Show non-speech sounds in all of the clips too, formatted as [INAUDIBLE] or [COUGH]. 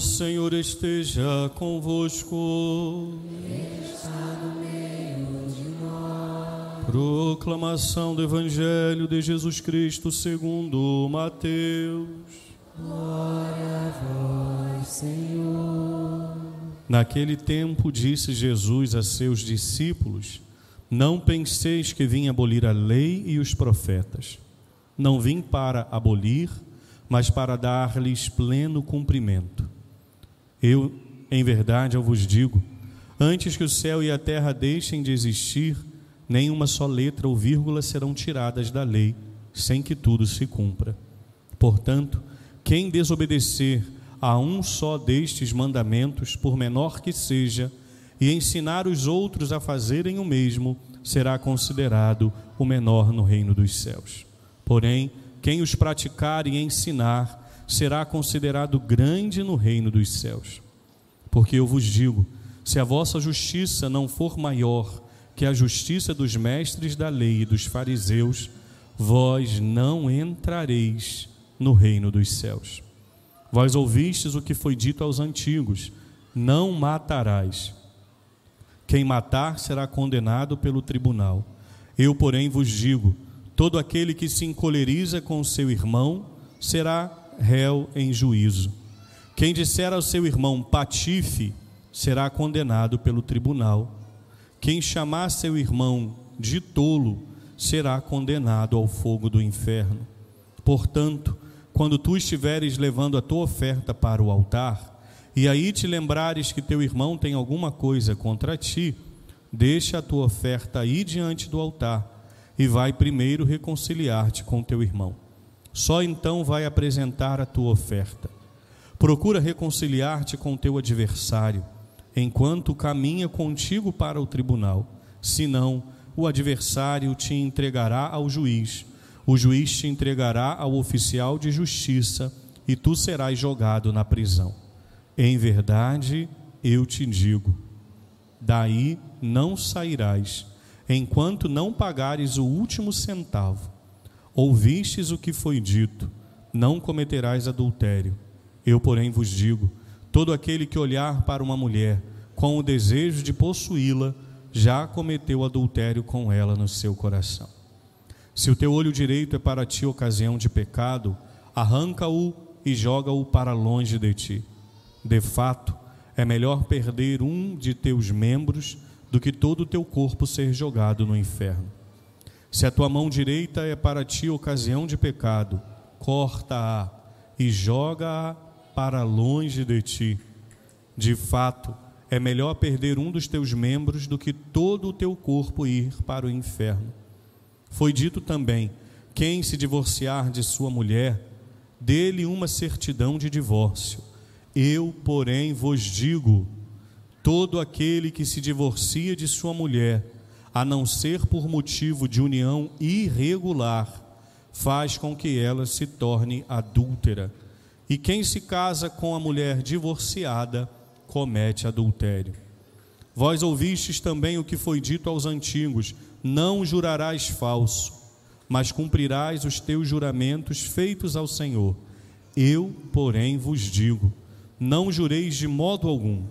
Senhor esteja convosco. Está no meio de nós. Proclamação do Evangelho de Jesus Cristo segundo Mateus. Glória a vós, Senhor. Naquele tempo disse Jesus a seus discípulos: Não penseis que vim abolir a lei e os profetas. Não vim para abolir, mas para dar-lhes pleno cumprimento. Eu, em verdade, eu vos digo: antes que o céu e a terra deixem de existir, nenhuma só letra ou vírgula serão tiradas da lei, sem que tudo se cumpra. Portanto, quem desobedecer a um só destes mandamentos, por menor que seja, e ensinar os outros a fazerem o mesmo, será considerado o menor no reino dos céus. Porém, quem os praticar e ensinar será considerado grande no reino dos céus. Porque eu vos digo: se a vossa justiça não for maior que a justiça dos mestres da lei e dos fariseus, vós não entrareis no reino dos céus. Vós ouvistes o que foi dito aos antigos: não matarás. Quem matar será condenado pelo tribunal. Eu, porém, vos digo: todo aquele que se encoleriza com seu irmão será réu em juízo. Quem disser ao seu irmão patife será condenado pelo tribunal. Quem chamar seu irmão de tolo será condenado ao fogo do inferno. Portanto, quando tu estiveres levando a tua oferta para o altar, e aí te lembrares que teu irmão tem alguma coisa contra ti, deixa a tua oferta aí diante do altar e vai primeiro reconciliar-te com teu irmão. Só então vai apresentar a tua oferta. Procura reconciliar-te com teu adversário, enquanto caminha contigo para o tribunal, senão o adversário te entregará ao juiz o juiz te entregará ao oficial de justiça e tu serás jogado na prisão. Em verdade, eu te digo: daí não sairás, enquanto não pagares o último centavo. Ouvistes o que foi dito: não cometerás adultério. Eu, porém, vos digo: todo aquele que olhar para uma mulher com o desejo de possuí-la, já cometeu adultério com ela no seu coração. Se o teu olho direito é para ti ocasião de pecado, arranca-o e joga-o para longe de ti. De fato, é melhor perder um de teus membros do que todo o teu corpo ser jogado no inferno. Se a tua mão direita é para ti ocasião de pecado, corta-a e joga-a para longe de ti. De fato, é melhor perder um dos teus membros do que todo o teu corpo ir para o inferno. Foi dito também: quem se divorciar de sua mulher, dê-lhe uma certidão de divórcio. Eu, porém, vos digo: todo aquele que se divorcia de sua mulher, a não ser por motivo de união irregular, faz com que ela se torne adúltera. E quem se casa com a mulher divorciada comete adultério. Vós ouvistes também o que foi dito aos antigos: não jurarás falso, mas cumprirás os teus juramentos feitos ao Senhor. Eu, porém, vos digo: não jureis de modo algum,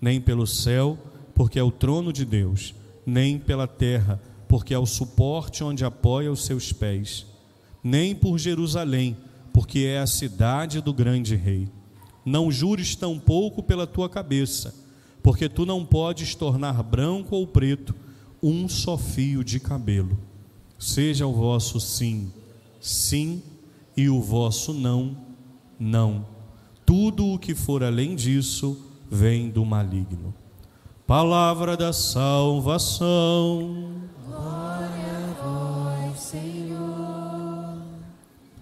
nem pelo céu, porque é o trono de Deus, nem pela terra, porque é o suporte onde apoia os seus pés, nem por Jerusalém, porque é a cidade do grande rei. Não jures tampouco pela tua cabeça, porque tu não podes tornar branco ou preto um só fio de cabelo. Seja o vosso sim, sim, e o vosso não, não. Tudo o que for além disso vem do maligno. Palavra da salvação. Glória a vós, Senhor.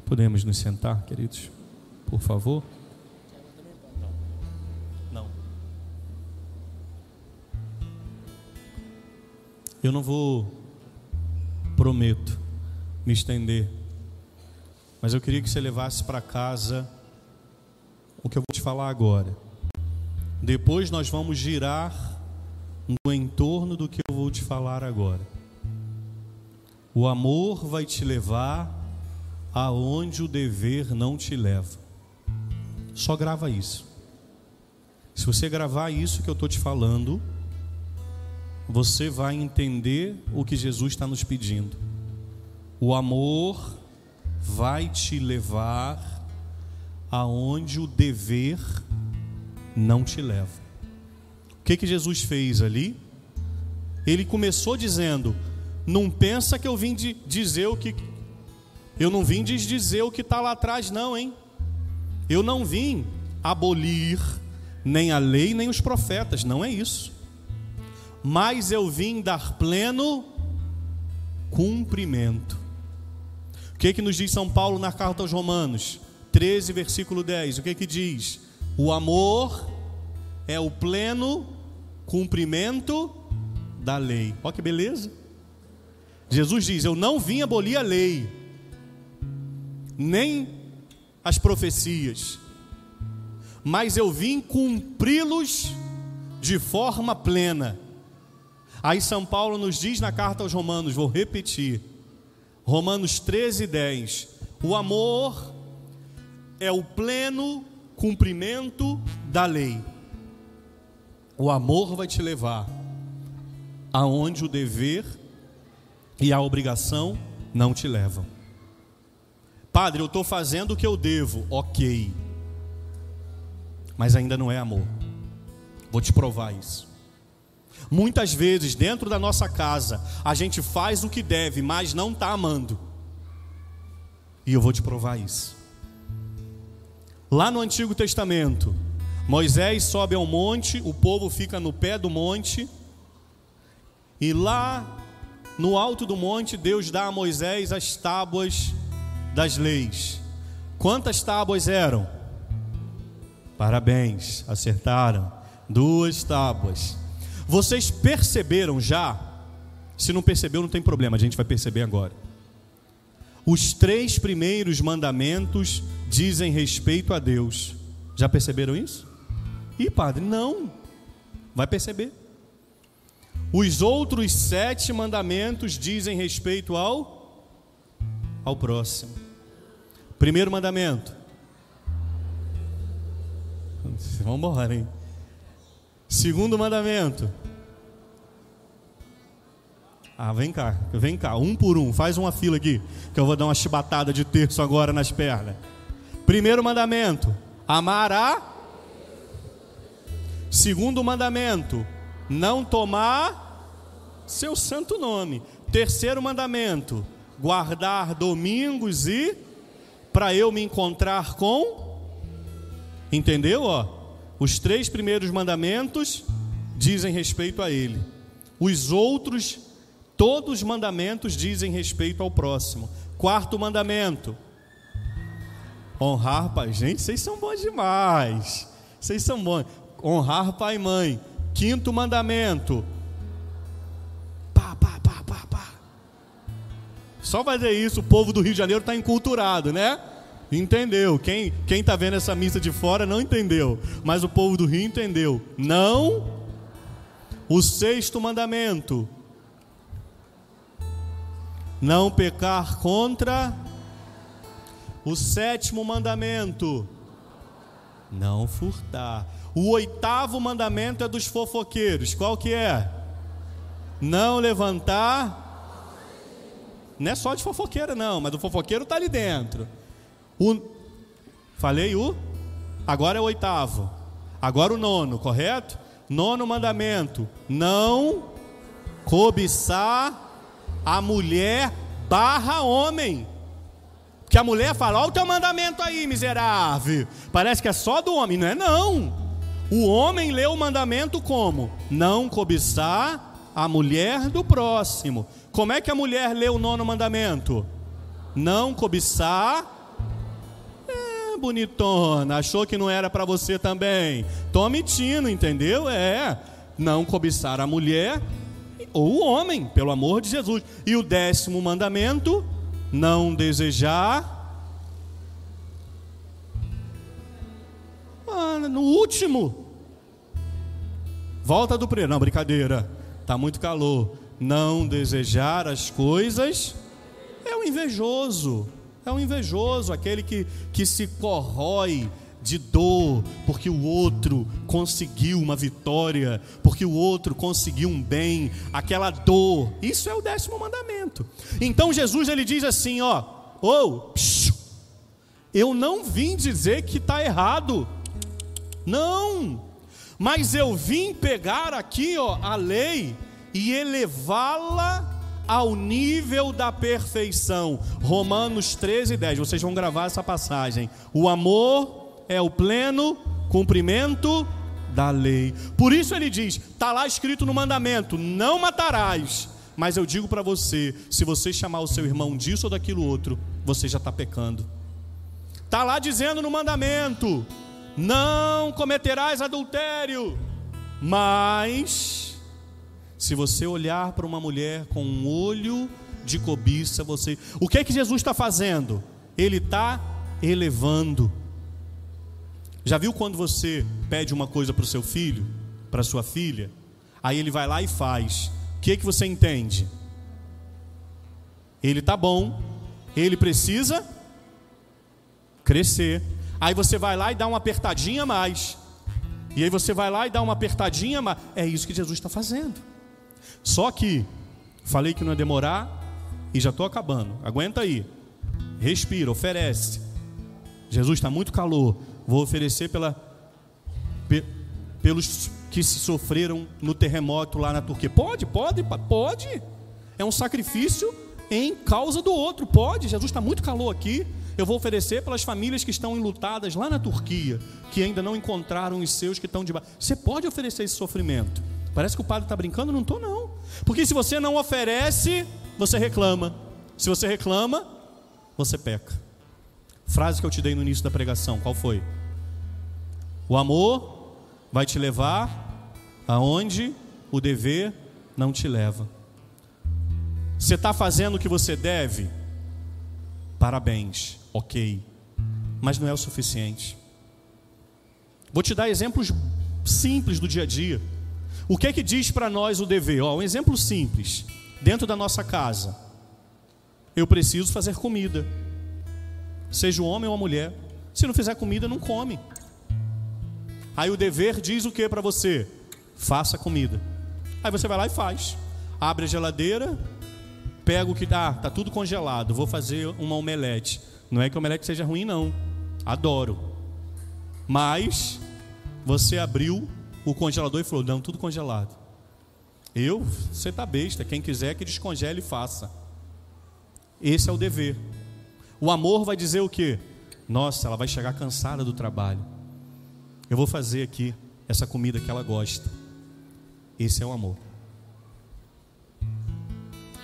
Podemos nos sentar, queridos, por favor? Eu não vou, prometo, me estender, mas eu queria que você levasse para casa o que eu vou te falar agora. Depois nós vamos girar no entorno do que eu vou te falar agora. O amor vai te levar aonde o dever não te leva. Só grava isso. Se você gravar isso que eu estou te falando, você vai entender o que Jesus está nos pedindo. O amor vai te levar aonde o dever não te leva. Que, que Jesus fez ali? Ele começou dizendo: Não pensa que eu vim de dizer o que. Eu não vim dizer o que está lá atrás, não, hein? Eu não vim abolir nem a lei, nem os profetas, não é isso. Mas eu vim dar pleno cumprimento. O que, que nos diz São Paulo na carta aos Romanos? 13, versículo 10. O que, que diz? O amor é o pleno cumprimento da lei. Olha que beleza. Jesus diz: Eu não vim abolir a lei, nem as profecias, mas eu vim cumpri-los de forma plena. Aí São Paulo nos diz na carta aos Romanos, vou repetir, Romanos 13, 10: O amor é o pleno cumprimento da lei. O amor vai te levar aonde o dever e a obrigação não te levam. Padre, eu estou fazendo o que eu devo, ok, mas ainda não é amor. Vou te provar isso. Muitas vezes, dentro da nossa casa, a gente faz o que deve, mas não está amando. E eu vou te provar isso. Lá no Antigo Testamento, Moisés sobe ao monte, o povo fica no pé do monte, e lá no alto do monte, Deus dá a Moisés as tábuas das leis. Quantas tábuas eram? Parabéns, acertaram. Duas tábuas. Vocês perceberam já? Se não percebeu, não tem problema, a gente vai perceber agora. Os três primeiros mandamentos dizem respeito a Deus. Já perceberam isso? Ih, padre, não. Vai perceber. Os outros sete mandamentos dizem respeito ao ao próximo. Primeiro mandamento. Vamos embora, hein? Segundo mandamento. Ah, vem cá, vem cá, um por um, faz uma fila aqui, que eu vou dar uma chibatada de terço agora nas pernas. Primeiro mandamento: amará. Segundo mandamento: não tomar seu santo nome. Terceiro mandamento: guardar domingos e para eu me encontrar com. Entendeu? Ó, os três primeiros mandamentos dizem respeito a ele. Os outros, todos os mandamentos dizem respeito ao próximo. Quarto mandamento: Honrar pai. Gente, vocês são bons demais. Vocês são bons. Honrar pai e mãe. Quinto mandamento. Pá, pá, pá, pá, pá. Só fazer isso, o povo do Rio de Janeiro está enculturado, né? Entendeu? Quem quem está vendo essa missa de fora não entendeu, mas o povo do Rio entendeu. Não. O sexto mandamento. Não pecar contra o sétimo mandamento: não furtar. O oitavo mandamento é dos fofoqueiros. Qual que é? Não levantar. Não é só de fofoqueira, não, mas o fofoqueiro está ali dentro. O... Falei o? Agora é o oitavo. Agora o nono, correto? Nono mandamento: não cobiçar a mulher barra homem. Que a mulher fala: Olha o teu mandamento aí, miserável. Parece que é só do homem, não é? Não. O homem lê o mandamento como? Não cobiçar a mulher do próximo. Como é que a mulher lê o nono mandamento? Não cobiçar. É, bonitona, achou que não era para você também. Tô mentindo, entendeu? É. Não cobiçar a mulher ou o homem, pelo amor de Jesus. E o décimo mandamento não desejar. No último, volta do primeiro. Não, brincadeira, tá muito calor. Não desejar as coisas é o invejoso, é o invejoso, aquele que, que se corrói de dor, porque o outro conseguiu uma vitória, porque o outro conseguiu um bem, aquela dor. Isso é o décimo mandamento. Então Jesus ele diz assim, ó, ou oh, eu não vim dizer que está errado, não, mas eu vim pegar aqui, ó, a lei e elevá-la ao nível da perfeição. Romanos 13, 10. Vocês vão gravar essa passagem. O amor é o pleno cumprimento da lei. Por isso ele diz: está lá escrito no mandamento: não matarás. Mas eu digo para você: se você chamar o seu irmão disso ou daquilo outro, você já está pecando. Está lá dizendo no mandamento: não cometerás adultério. Mas se você olhar para uma mulher com um olho de cobiça, você. O que é que Jesus está fazendo? Ele está elevando. Já viu quando você pede uma coisa para o seu filho, para sua filha? Aí ele vai lá e faz. O que é que você entende? Ele está bom, ele precisa crescer. Aí você vai lá e dá uma apertadinha a mais. E aí você vai lá e dá uma apertadinha a mais. É isso que Jesus está fazendo. Só que, falei que não ia demorar e já estou acabando. Aguenta aí. Respira, oferece. Jesus está muito calor. Vou oferecer pela, pe, pelos que se sofreram no terremoto lá na Turquia. Pode, pode, pode. É um sacrifício em causa do outro. Pode. Jesus está muito calor aqui. Eu vou oferecer pelas famílias que estão enlutadas lá na Turquia, que ainda não encontraram os seus que estão debaixo. Você pode oferecer esse sofrimento. Parece que o padre está brincando, não estou não. Porque se você não oferece, você reclama. Se você reclama, você peca. Frase que eu te dei no início da pregação, qual foi? O amor vai te levar aonde o dever não te leva. Você está fazendo o que você deve? Parabéns, ok. Mas não é o suficiente. Vou te dar exemplos simples do dia a dia. O que é que diz para nós o dever? Ó, um exemplo simples. Dentro da nossa casa, eu preciso fazer comida. Seja um homem ou uma mulher. Se não fizer comida, não come. Aí o dever diz o que para você? Faça comida. Aí você vai lá e faz. Abre a geladeira, pega o que ah, tá tudo congelado. Vou fazer uma omelete. Não é que a omelete seja ruim, não. Adoro. Mas você abriu o congelador e falou: Não, tudo congelado. Eu, você está besta. Quem quiser que descongele e faça. Esse é o dever. O amor vai dizer o que? Nossa, ela vai chegar cansada do trabalho. Eu vou fazer aqui essa comida que ela gosta. Esse é o amor.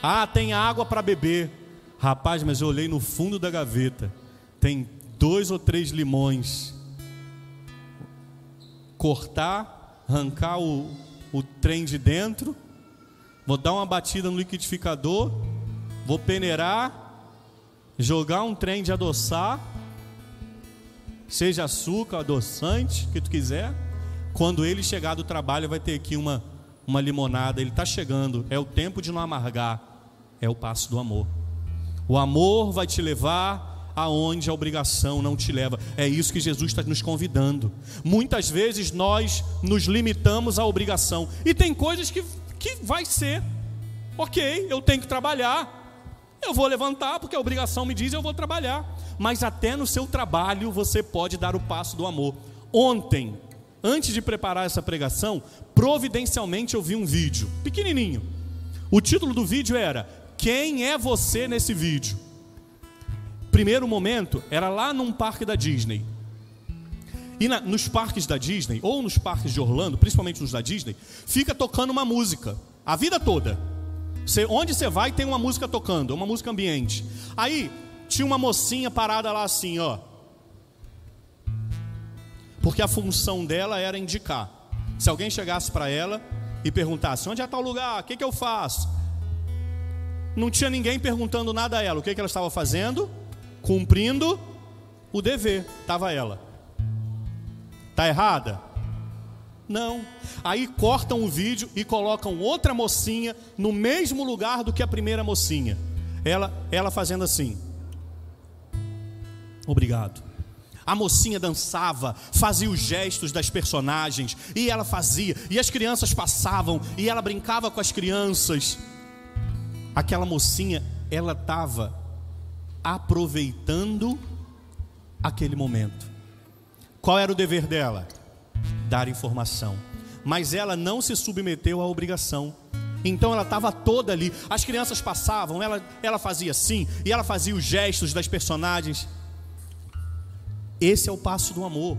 Ah, tem água para beber. Rapaz, mas eu olhei no fundo da gaveta. Tem dois ou três limões. Cortar arrancar o, o trem de dentro, vou dar uma batida no liquidificador, vou peneirar, jogar um trem de adoçar, seja açúcar, adoçante, que tu quiser. Quando ele chegar do trabalho, vai ter aqui uma, uma limonada. Ele está chegando, é o tempo de não amargar, é o passo do amor. O amor vai te levar aonde a obrigação não te leva. É isso que Jesus está nos convidando. Muitas vezes nós nos limitamos à obrigação. E tem coisas que, que vai ser. Ok, eu tenho que trabalhar. Eu vou levantar porque a obrigação me diz eu vou trabalhar. Mas até no seu trabalho você pode dar o passo do amor. Ontem, antes de preparar essa pregação, providencialmente eu vi um vídeo, pequenininho. O título do vídeo era: Quem é você nesse vídeo? primeiro momento era lá num parque da Disney. E na, nos parques da Disney, ou nos parques de Orlando, principalmente nos da Disney, fica tocando uma música a vida toda. Você, onde você vai tem uma música tocando, uma música ambiente. Aí tinha uma mocinha parada lá assim, ó. Porque a função dela era indicar. Se alguém chegasse para ela e perguntasse: onde é tal lugar? O que, que eu faço? Não tinha ninguém perguntando nada a ela. O que, que ela estava fazendo? cumprindo o dever. Estava ela. Está errada? Não. Aí cortam o vídeo e colocam outra mocinha no mesmo lugar do que a primeira mocinha. Ela, ela fazendo assim. Obrigado. A mocinha dançava, fazia os gestos das personagens, e ela fazia, e as crianças passavam, e ela brincava com as crianças. Aquela mocinha, ela estava aproveitando aquele momento. Qual era o dever dela? Dar informação. Mas ela não se submeteu à obrigação. Então ela estava toda ali. As crianças passavam, ela, ela fazia assim, e ela fazia os gestos das personagens. Esse é o passo do amor.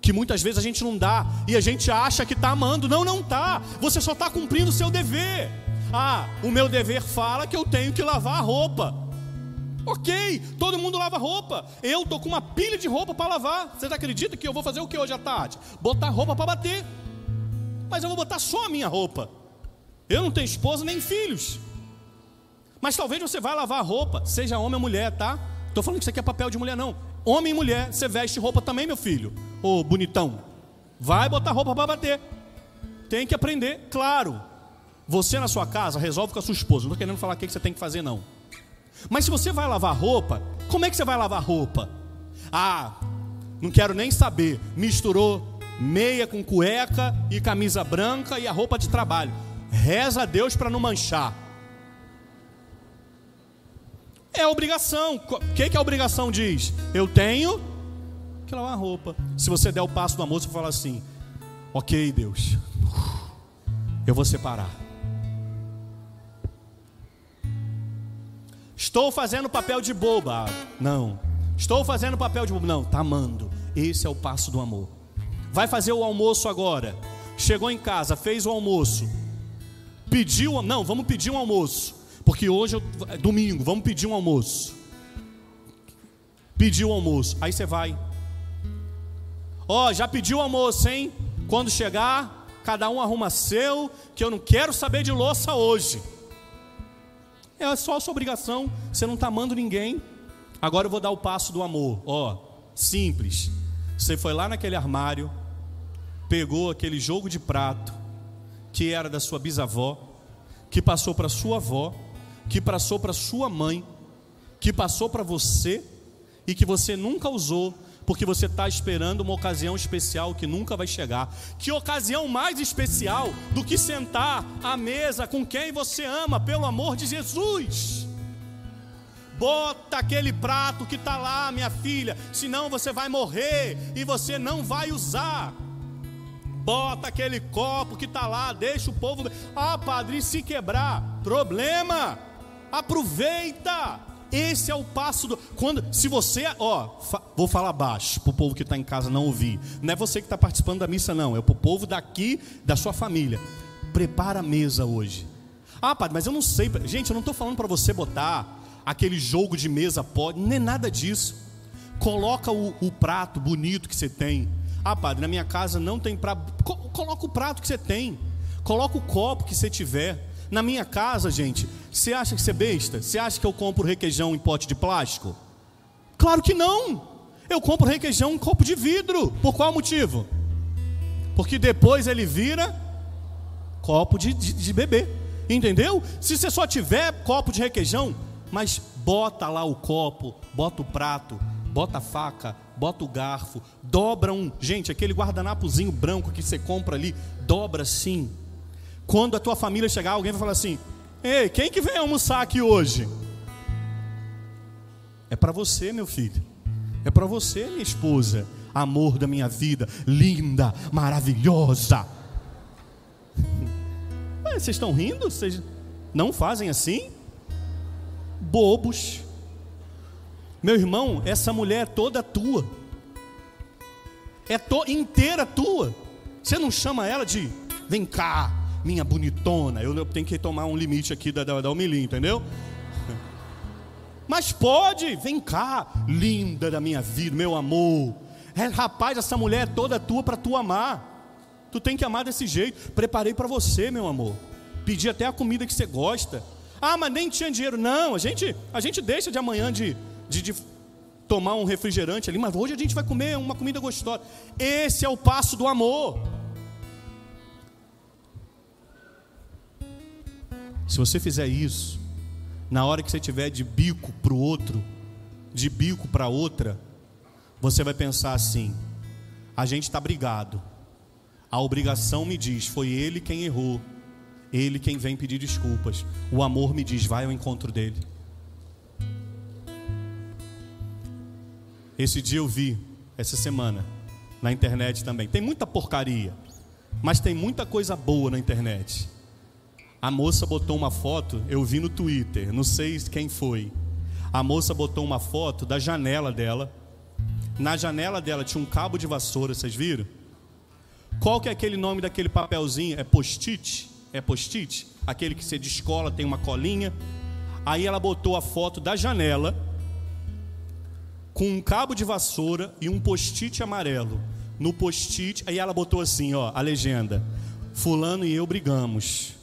Que muitas vezes a gente não dá e a gente acha que está amando. Não, não está. Você só está cumprindo o seu dever. Ah, o meu dever fala que eu tenho que lavar a roupa. Ok, todo mundo lava roupa. Eu tô com uma pilha de roupa para lavar. Você acredita que eu vou fazer o que hoje à tarde? Botar roupa para bater. Mas eu vou botar só a minha roupa. Eu não tenho esposa nem filhos. Mas talvez você vá lavar roupa, seja homem ou mulher, tá? Estou falando que isso aqui é papel de mulher, não. Homem e mulher, você veste roupa também, meu filho. Ô bonitão. Vai botar roupa para bater. Tem que aprender, claro. Você na sua casa resolve com a sua esposa. Não estou querendo falar o que você tem que fazer, não. Mas se você vai lavar roupa, como é que você vai lavar roupa? Ah, não quero nem saber. Misturou meia com cueca e camisa branca e a roupa de trabalho. Reza a Deus para não manchar. É obrigação. O que, que a obrigação diz? Eu tenho que lavar a roupa. Se você der o passo do amor, você fala assim: Ok, Deus, eu vou separar. Estou fazendo papel de boba. Não. Estou fazendo papel de boba. Não, está amando. Esse é o passo do amor. Vai fazer o almoço agora. Chegou em casa, fez o almoço. Pediu, não, vamos pedir um almoço. Porque hoje é domingo, vamos pedir um almoço. Pediu o almoço. Aí você vai. Ó, oh, já pediu o almoço, hein? Quando chegar, cada um arruma seu, que eu não quero saber de louça hoje. É só a sua obrigação, você não está amando ninguém. Agora eu vou dar o passo do amor. Ó, simples. Você foi lá naquele armário, pegou aquele jogo de prato que era da sua bisavó, que passou para sua avó, que passou para sua mãe, que passou para você e que você nunca usou, porque você está esperando uma ocasião especial que nunca vai chegar. Que ocasião mais especial do que sentar à mesa com quem você ama, pelo amor de Jesus? Bota aquele prato que está lá, minha filha, senão você vai morrer e você não vai usar. Bota aquele copo que está lá, deixa o povo. Ah, padre, se quebrar, problema. Aproveita. Esse é o passo do. Quando, se você, ó, fa, vou falar baixo para o povo que está em casa não ouvir. Não é você que está participando da missa, não. É para o povo daqui, da sua família. Prepara a mesa hoje. Ah, padre, mas eu não sei. Gente, eu não estou falando para você botar aquele jogo de mesa pode, nem nada disso. Coloca o, o, prato bonito que você tem. Ah, padre, na minha casa não tem prato. Coloca o prato que você tem. Coloca o copo que você tiver. Na minha casa, gente, você acha que você é besta? Você acha que eu compro requeijão em pote de plástico? Claro que não. Eu compro requeijão em copo de vidro. Por qual motivo? Porque depois ele vira copo de, de, de bebê. Entendeu? Se você só tiver copo de requeijão, mas bota lá o copo, bota o prato, bota a faca, bota o garfo, dobra um. Gente, aquele guardanapozinho branco que você compra ali, dobra assim quando a tua família chegar, alguém vai falar assim: Ei, quem que vem almoçar aqui hoje? É para você, meu filho. É para você, minha esposa. Amor da minha vida, linda, maravilhosa. [LAUGHS] Ué, vocês estão rindo? Vocês não fazem assim? Bobos. Meu irmão, essa mulher é toda tua. É to inteira tua. Você não chama ela de vem cá, minha bonitona. Eu tenho que tomar um limite aqui da, da, da entendeu? Mas pode, vem cá, linda da minha vida, meu amor. É, rapaz, essa mulher é toda tua para tu amar. Tu tem que amar desse jeito. Preparei para você, meu amor. Pedi até a comida que você gosta. Ah, mas nem tinha dinheiro. Não, a gente, a gente deixa de amanhã de, de, de tomar um refrigerante ali, mas hoje a gente vai comer uma comida gostosa. Esse é o passo do amor. Se você fizer isso, na hora que você tiver de bico para o outro, de bico para outra, você vai pensar assim: a gente está brigado. A obrigação me diz, foi ele quem errou. Ele quem vem pedir desculpas. O amor me diz, vai ao encontro dele. Esse dia eu vi, essa semana, na internet também. Tem muita porcaria, mas tem muita coisa boa na internet. A moça botou uma foto, eu vi no Twitter, não sei quem foi. A moça botou uma foto da janela dela. Na janela dela tinha um cabo de vassoura, vocês viram? Qual que é aquele nome daquele papelzinho? É post-it? É post-it? Aquele que você descola, tem uma colinha. Aí ela botou a foto da janela com um cabo de vassoura e um post-it amarelo. No post-it, aí ela botou assim, ó, a legenda: Fulano e eu brigamos.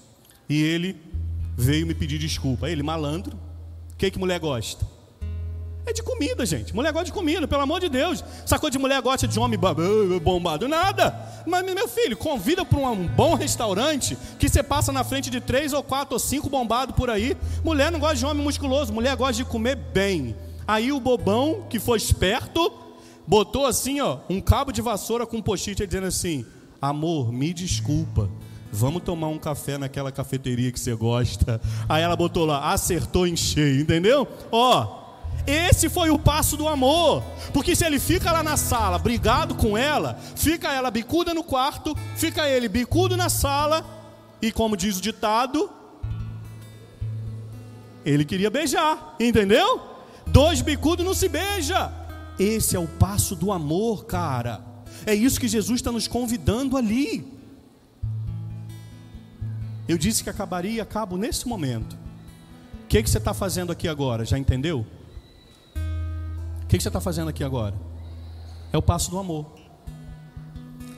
E ele veio me pedir desculpa. Ele, malandro, o que, que mulher gosta? É de comida, gente. Mulher gosta de comida, pelo amor de Deus. Coisa de mulher gosta de homem bombado, nada. Mas, meu filho, convida para um bom restaurante que você passa na frente de três ou quatro ou cinco bombados por aí. Mulher não gosta de homem musculoso, mulher gosta de comer bem. Aí o bobão, que foi esperto, botou assim, ó, um cabo de vassoura com um post-it dizendo assim: Amor, me desculpa. Vamos tomar um café naquela cafeteria que você gosta. Aí ela botou lá, acertou em cheio, entendeu? Ó, esse foi o passo do amor. Porque se ele fica lá na sala, brigado com ela, fica ela bicuda no quarto, fica ele bicudo na sala, e como diz o ditado, ele queria beijar, entendeu? Dois bicudos não se beija. Esse é o passo do amor, cara. É isso que Jesus está nos convidando ali. Eu disse que acabaria e acabo nesse momento. O que, que você está fazendo aqui agora? Já entendeu? O que, você está fazendo aqui agora? É o passo do amor.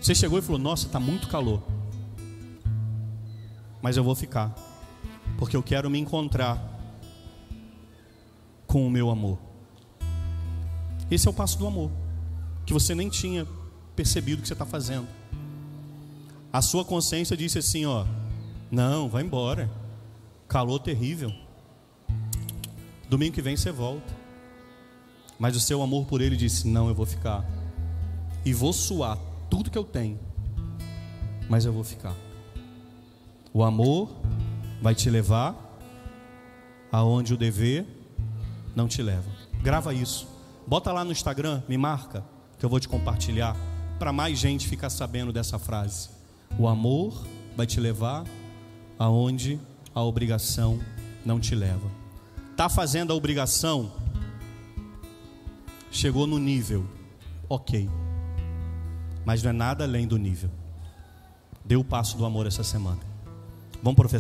Você chegou e falou: Nossa, está muito calor. Mas eu vou ficar. Porque eu quero me encontrar com o meu amor. Esse é o passo do amor. Que você nem tinha percebido que você está fazendo. A sua consciência disse assim: Ó, não, vai embora. Calor terrível. Domingo que vem você volta. Mas o seu amor por ele disse: Não, eu vou ficar. E vou suar tudo que eu tenho. Mas eu vou ficar. O amor vai te levar aonde o dever não te leva. Grava isso. Bota lá no Instagram, me marca, que eu vou te compartilhar. Para mais gente ficar sabendo dessa frase. O amor vai te levar aonde a obrigação não te leva. Tá fazendo a obrigação? chegou no nível, ok, mas não é nada além do nível. Dê o passo do amor essa semana. Vamos professar.